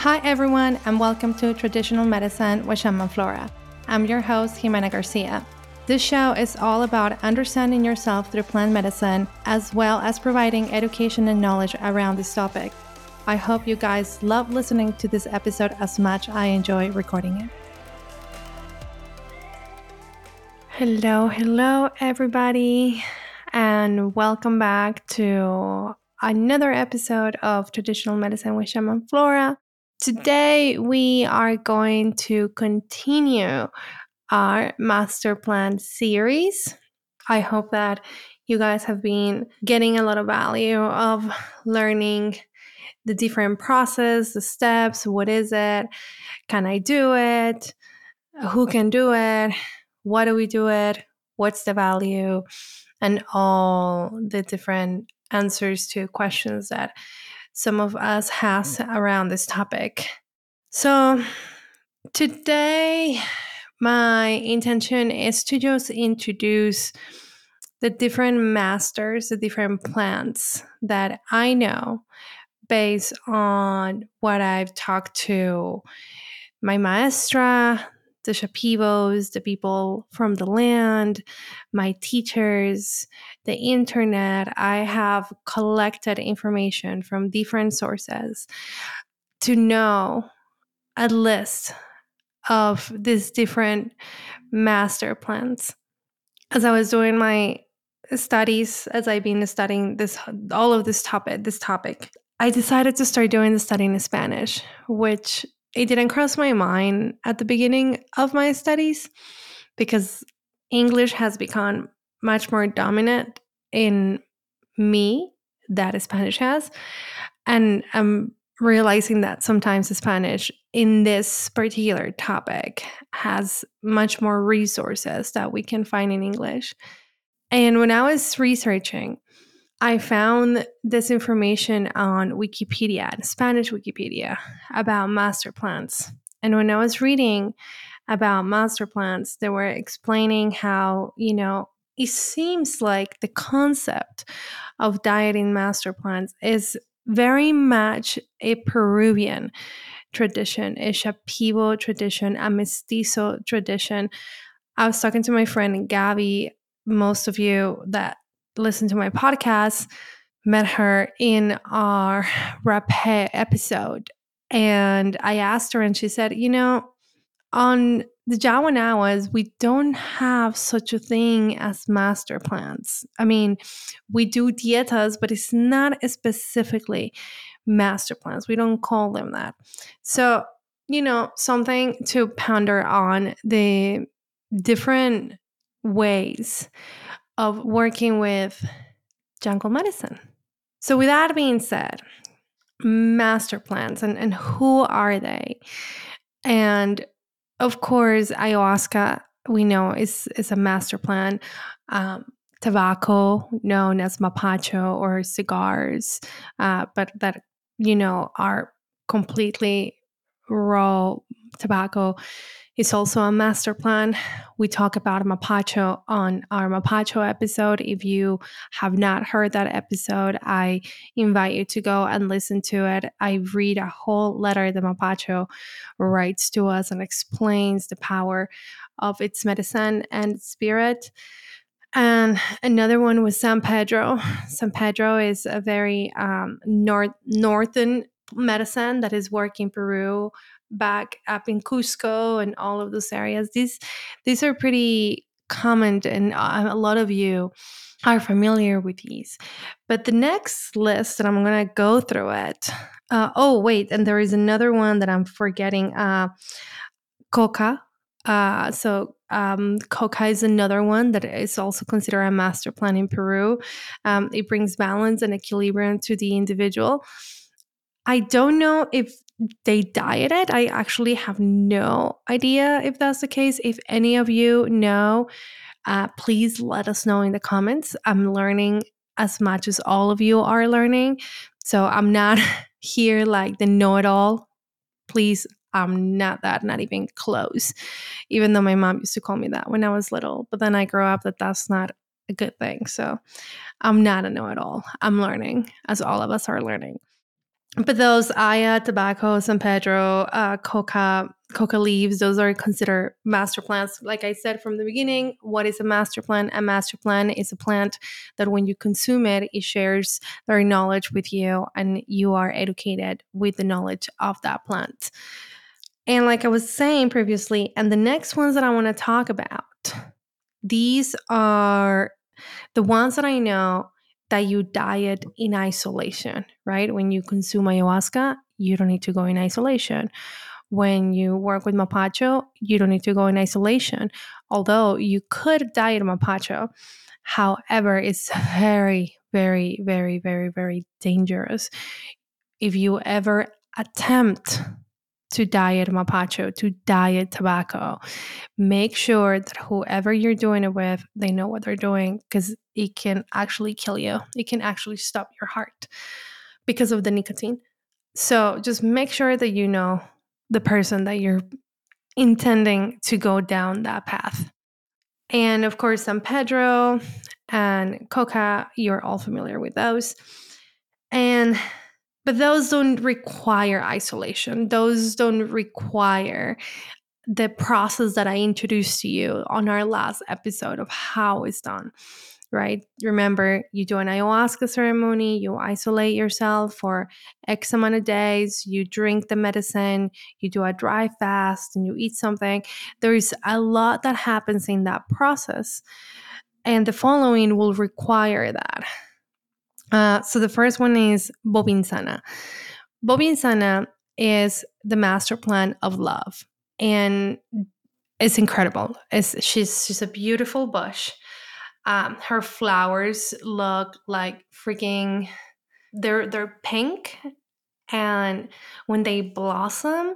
Hi, everyone, and welcome to Traditional Medicine with Shaman Flora. I'm your host, Jimena Garcia. This show is all about understanding yourself through plant medicine, as well as providing education and knowledge around this topic. I hope you guys love listening to this episode as much I enjoy recording it. Hello, hello, everybody, and welcome back to another episode of Traditional Medicine with Shaman Flora. Today, we are going to continue our master plan series. I hope that you guys have been getting a lot of value of learning the different process, the steps, what is it? Can I do it? Who can do it? Why do we do it? What's the value? And all the different answers to questions that some of us has mm. around this topic. So today my intention is to just introduce the different masters, the different plants that I know based on what I've talked to my maestra, the Shipibos, the people from the land, my teachers, the internet. I have collected information from different sources to know a list of these different master plans. As I was doing my studies, as I've been studying this all of this topic, this topic, I decided to start doing the study in Spanish, which it didn't cross my mind at the beginning of my studies because English has become much more dominant in me that Spanish has. And I'm realizing that sometimes Spanish in this particular topic has much more resources that we can find in English. And when I was researching, I found this information on Wikipedia, Spanish Wikipedia, about master plans. And when I was reading about master plans, they were explaining how, you know, it seems like the concept of dieting master plans is very much a Peruvian tradition, a Shipibo tradition, a mestizo tradition. I was talking to my friend Gabby. Most of you that listen to my podcast met her in our rapé episode. And I asked her, and she said, You know, on the Yawanawas, we don't have such a thing as master plans. I mean, we do dietas, but it's not specifically master plans. We don't call them that. So, you know, something to ponder on the different ways of working with jungle medicine. So, with that being said, master plans and, and who are they? And of course, ayahuasca, we know, is, is a master plan. Um, tobacco, known as mapacho or cigars, uh, but that, you know, are completely raw tobacco is also a master plan. We talk about Mapacho on our Mapacho episode. If you have not heard that episode, I invite you to go and listen to it. I read a whole letter that Mapacho writes to us and explains the power of its medicine and spirit. And another one was San Pedro. San Pedro is a very um, north northern medicine that is working Peru back up in Cusco and all of those areas. These these are pretty common, and uh, a lot of you are familiar with these. But the next list, and I'm going to go through it. Uh, oh wait, and there is another one that I'm forgetting. Uh, coca. Uh, so um, coca is another one that is also considered a master plan in Peru. Um, it brings balance and equilibrium to the individual. I don't know if they dieted. I actually have no idea if that's the case. If any of you know, uh, please let us know in the comments. I'm learning as much as all of you are learning. So I'm not here like the know it all. Please, I'm not that, not even close. Even though my mom used to call me that when I was little. But then I grew up that that's not a good thing. So I'm not a know it all. I'm learning, as all of us are learning. But those Aya, tobacco, San Pedro, uh, coca, coca leaves, those are considered master plants. Like I said from the beginning, what is a master plant? A master plant is a plant that when you consume it, it shares their knowledge with you and you are educated with the knowledge of that plant. And like I was saying previously, and the next ones that I want to talk about, these are the ones that I know that you diet in isolation, right? When you consume ayahuasca, you don't need to go in isolation. When you work with mapacho, you don't need to go in isolation. Although you could diet mapacho, however, it's very, very, very, very, very dangerous. If you ever attempt to diet mapacho, to diet tobacco. Make sure that whoever you're doing it with, they know what they're doing because it can actually kill you. It can actually stop your heart because of the nicotine. So just make sure that you know the person that you're intending to go down that path. And of course, San Pedro and Coca, you're all familiar with those. And but those don't require isolation. Those don't require the process that I introduced to you on our last episode of how it's done, right? Remember, you do an ayahuasca ceremony, you isolate yourself for X amount of days, you drink the medicine, you do a dry fast, and you eat something. There is a lot that happens in that process. And the following will require that. Uh, so the first one is Bobinsana. Bobinsana is the master plan of love, and it's incredible. It's, she's she's a beautiful bush. Um, her flowers look like freaking. They're they're pink, and when they blossom,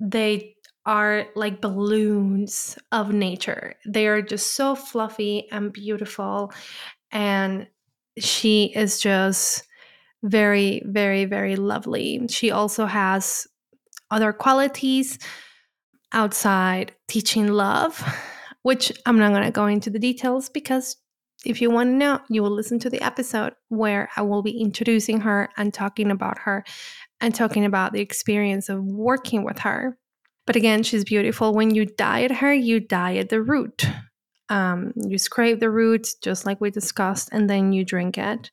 they are like balloons of nature. They are just so fluffy and beautiful, and she is just very, very, very lovely. She also has other qualities outside teaching love, which I'm not going to go into the details because if you want to know, you will listen to the episode where I will be introducing her and talking about her and talking about the experience of working with her. But again, she's beautiful. When you diet her, you diet the root. Um, you scrape the roots, just like we discussed, and then you drink it.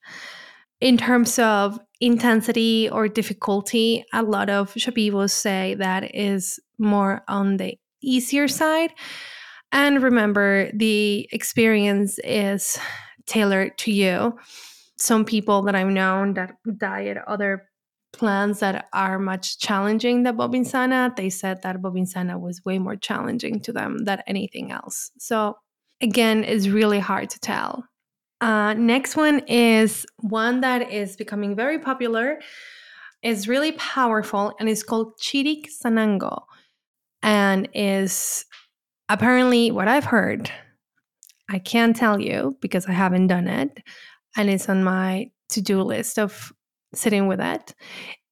In terms of intensity or difficulty, a lot of Shipibos say that is more on the easier side. And remember, the experience is tailored to you. Some people that I've known that diet other plants that are much challenging than Bobinsana, they said that Bobinsana was way more challenging to them than anything else. So again is really hard to tell. Uh, next one is one that is becoming very popular, is really powerful, and is called Chirik Sanango, and is apparently what I've heard. I can't tell you because I haven't done it, and it's on my to-do list of sitting with it.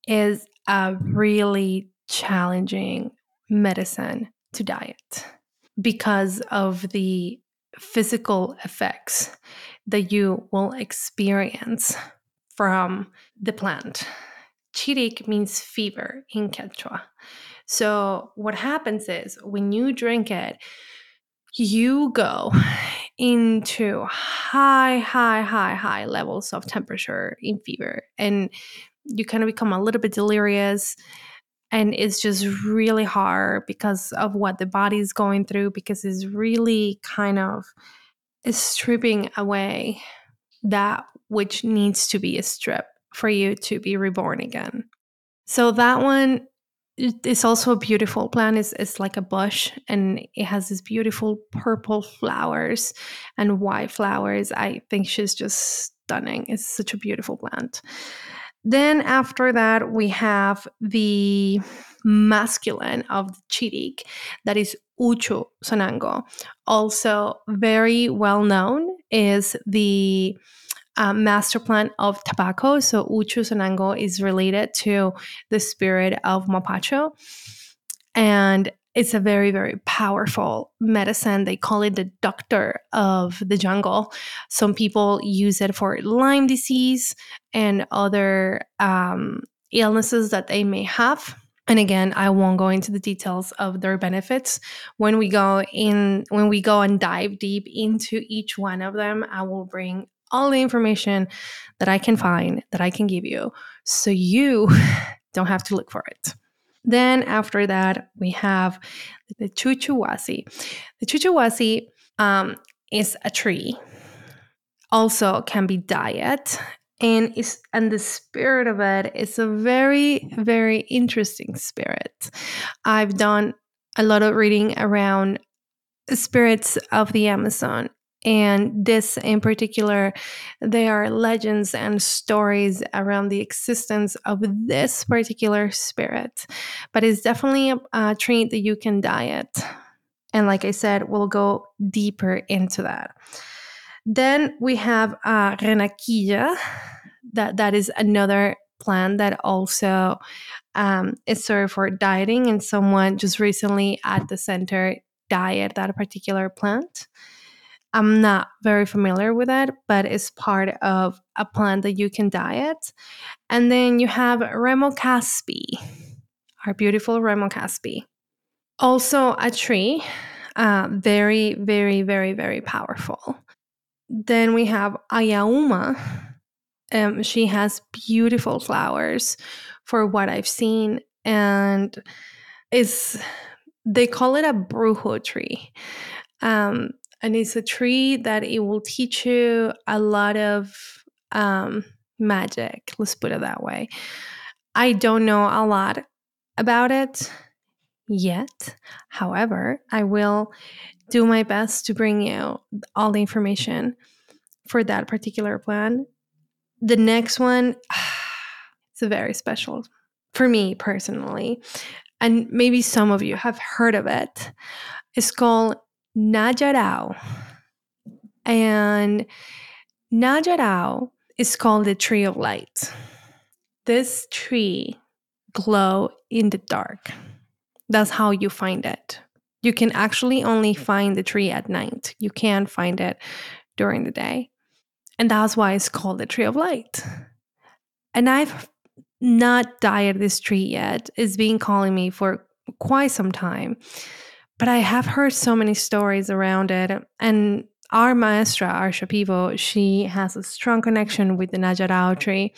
Is a really challenging medicine to diet because of the physical effects that you will experience from the plant. Chirik means fever in Quechua. So, what happens is when you drink it, you go into high, high, high, high levels of temperature in fever, and you kind of become a little bit delirious and it's just really hard because of what the body is going through because it's really kind of stripping away that which needs to be stripped for you to be reborn again. So that one is also a beautiful plant. It's, it's like a bush and it has these beautiful purple flowers and white flowers. I think she's just stunning. It's such a beautiful plant then after that, we have the masculine of the chirik, that is Uchu Sanango. Also, very well known is the uh, master plan of tobacco. So, Uchu Sanango is related to the spirit of Mapacho. And it's a very, very powerful medicine. They call it the doctor of the jungle. Some people use it for Lyme disease and other um, illnesses that they may have. And again, I won't go into the details of their benefits. When we go in, when we go and dive deep into each one of them, I will bring all the information that I can find that I can give you so you don't have to look for it. Then after that, we have the chuchuhuasi. The chuchuhuasi um, is a tree. Also can be diet and is and the spirit of it is a very very interesting spirit. I've done a lot of reading around spirits of the Amazon and this in particular, there are legends and stories around the existence of this particular spirit. But it's definitely a, a treat that you can diet. And like I said, we'll go deeper into that. Then we have uh, renaquilla. That, that is another plant that also um, is served for dieting. And someone just recently at the center diet that particular plant. I'm not very familiar with it, but it's part of a plant that you can diet. And then you have Remocaspi, our beautiful Remocaspi. Also a tree, uh, very, very, very, very powerful. Then we have Ayauma. Um, she has beautiful flowers for what I've seen, and is they call it a brujo tree. Um, and it's a tree that it will teach you a lot of um, magic. Let's put it that way. I don't know a lot about it yet. However, I will do my best to bring you all the information for that particular plan. The next one, it's a very special for me personally, and maybe some of you have heard of it. It's called Noya Rao. And Noya Rao is called the tree of light. This tree glow in the dark. That's how you find it. You can actually only find the tree at night. You can't find it during the day. And that's why it's called the tree of light. And I've not died this tree yet. It's been calling me for quite some time. But I have heard so many stories around it. And our maestra, our Shipibo, she has a strong connection with the Noya Rao tree.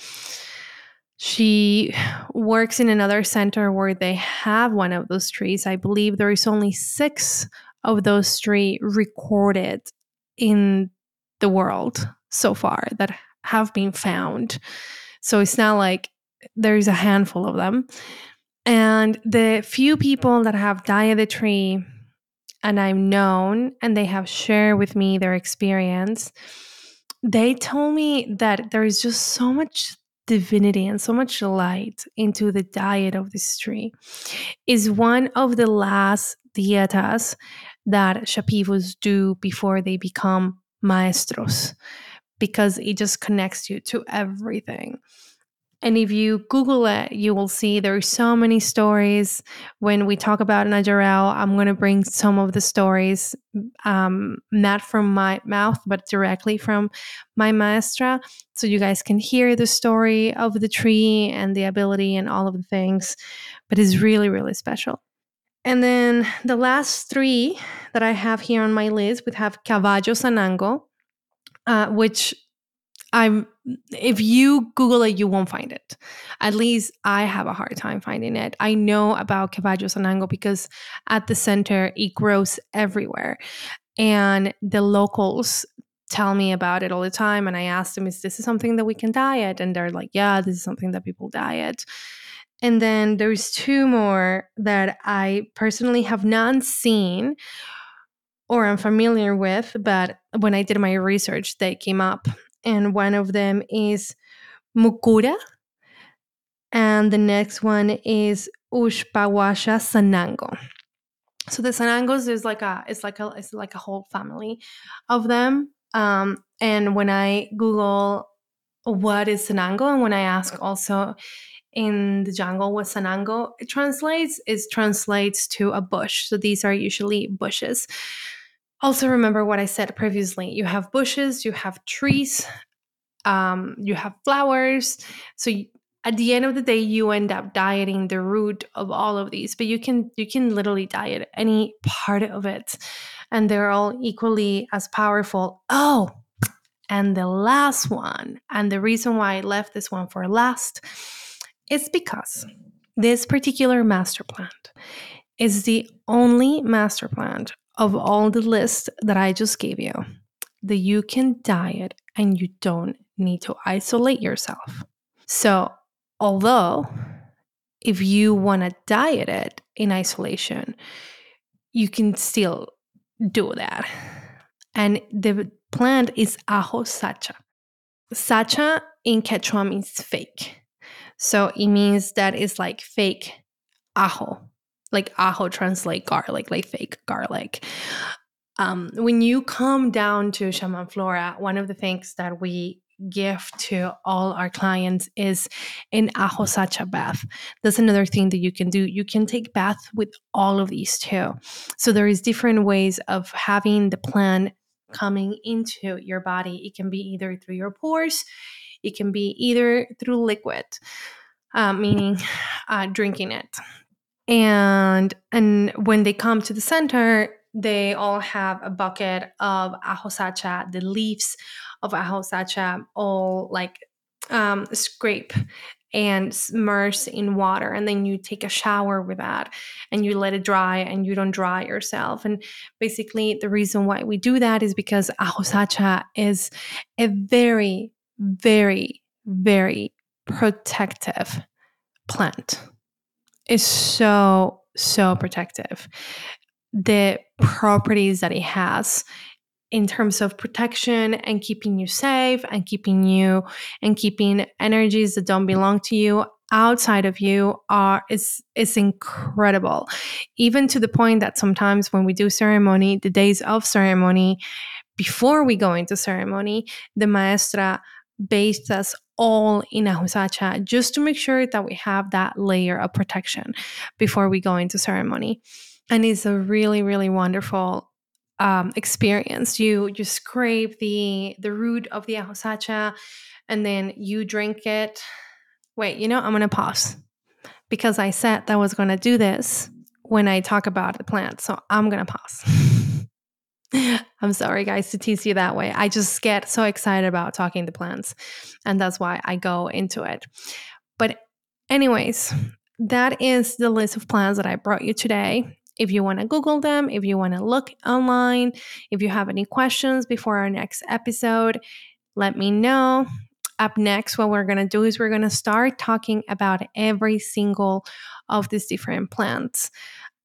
She works in another center where they have one of those trees. I believe there is only six of those trees recorded in the world so far that have been found. So it's not like there's a handful of them. And the few people that have died the tree and I've known and they have shared with me their experience, they told me that there is just so much divinity and so much light into the diet of this tree. Is one of the last dietas that shipibos do before they become maestros because it just connects you to everything and if you Google it, you will see there are so many stories. When we talk about Noya Rao, I'm going to bring some of the stories, um, not from my mouth, but directly from my maestra. So you guys can hear the story of the tree and the ability and all of the things. But it's really, really special. And then the last three that I have here on my list, we have Caballo Sanango, uh, which I'm if you Google it, you won't find it. At least I have a hard time finding it. I know about Caballo Sanango because at the center it grows everywhere. And the locals tell me about it all the time. And I ask them, is this something that we can diet? And they're like, yeah, this is something that people diet. And then there's two more that I personally have not seen or I'm familiar with, but when I did my research, they came up and one of them is Mukura, and the next one is Ushpawasha Sanango. So the Sanangos is like a it's like a it's like a whole family of them. Um, and when I Google what is Sanango, and when I ask also in the jungle what Sanango it translates, it translates to a bush. So these are usually bushes. Also, remember what I said previously you have bushes, you have trees, um, you have flowers. So, you, at the end of the day you end up dieting the root of all of these but you can you can literally diet any part of it and they're all equally as powerful oh and the last one and the reason why i left this one for last is because this particular master plant is the only master plan of all the list that i just gave you that you can diet and you don't need to isolate yourself so Although, if you want to diet it in isolation, you can still do that. And the plant is ajo sacha. Sacha in Quechua means fake. So it means that it's like fake ajo. Like ajo translate garlic, like fake garlic. Um, when you come down to Shaman Flora, one of the things that we give to all our clients is an ajo sacha bath. That's another thing that you can do. You can take bath with all of these too. So there is different ways of having the plant coming into your body. It can be either through your pores, it can be either through liquid, uh, meaning uh, drinking it. And and when they come to the center, they all have a bucket of ajo sacha, the leaves of ajo sacha, all like um, scrape and immerse in water and then you take a shower with that and you let it dry and you don't dry yourself. And basically the reason why we do that is because ajo sacha is a very very very protective plant it's so so protective. The properties that it has in terms of protection and keeping you safe and keeping you and keeping energies that don't belong to you outside of you are is is incredible. Even to the point that sometimes when we do ceremony the days of ceremony before we go into ceremony the maestra bathes us all in ajo sacha just to make sure that we have that layer of protection before we go into ceremony. And it's a really really wonderful um, experience. You you scrape the the root of the ajo and then you drink it. Wait you know i'm gonna pause because i said that I was gonna do this when i talk about the plant so i'm gonna pause i'm sorry guys to tease you that way i just get so excited about talking the plants and that's why i go into it but anyways that is the list of plants that i brought you today if you want to Google them, if you want to look online, if you have any questions before our next episode, let me know. Up next, what we're going to do is we're going to start talking about every single of these different plants.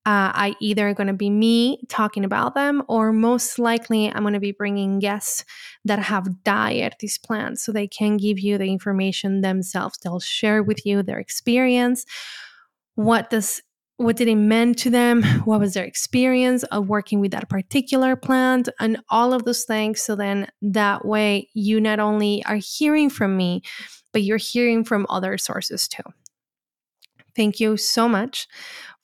Uh, I either going to be me talking about them, or most likely I'm going to be bringing guests that have diet these plants so they can give you the information themselves. They'll share with you their experience. What does what did it mean to them what was their experience of working with that particular plant and all of those things so then that way you not only are hearing from me but you're hearing from other sources too thank you so much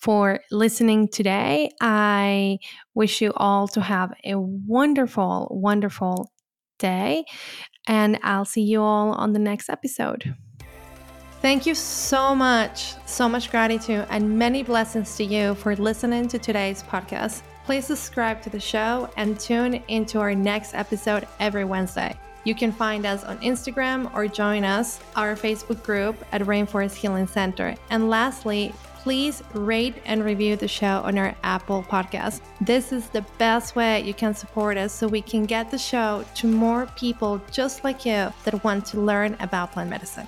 for listening today i wish you all to have a wonderful wonderful day and i'll see you all on the next episode Thank you so much, so much gratitude, and many blessings to you for listening to today's podcast. Please subscribe to the show and tune into our next episode every Wednesday. You can find us on Instagram or join us, our Facebook group at Rainforest Healing Center. And lastly, please rate and review the show on our Apple podcast. This is the best way you can support us so we can get the show to more people just like you that want to learn about plant medicine.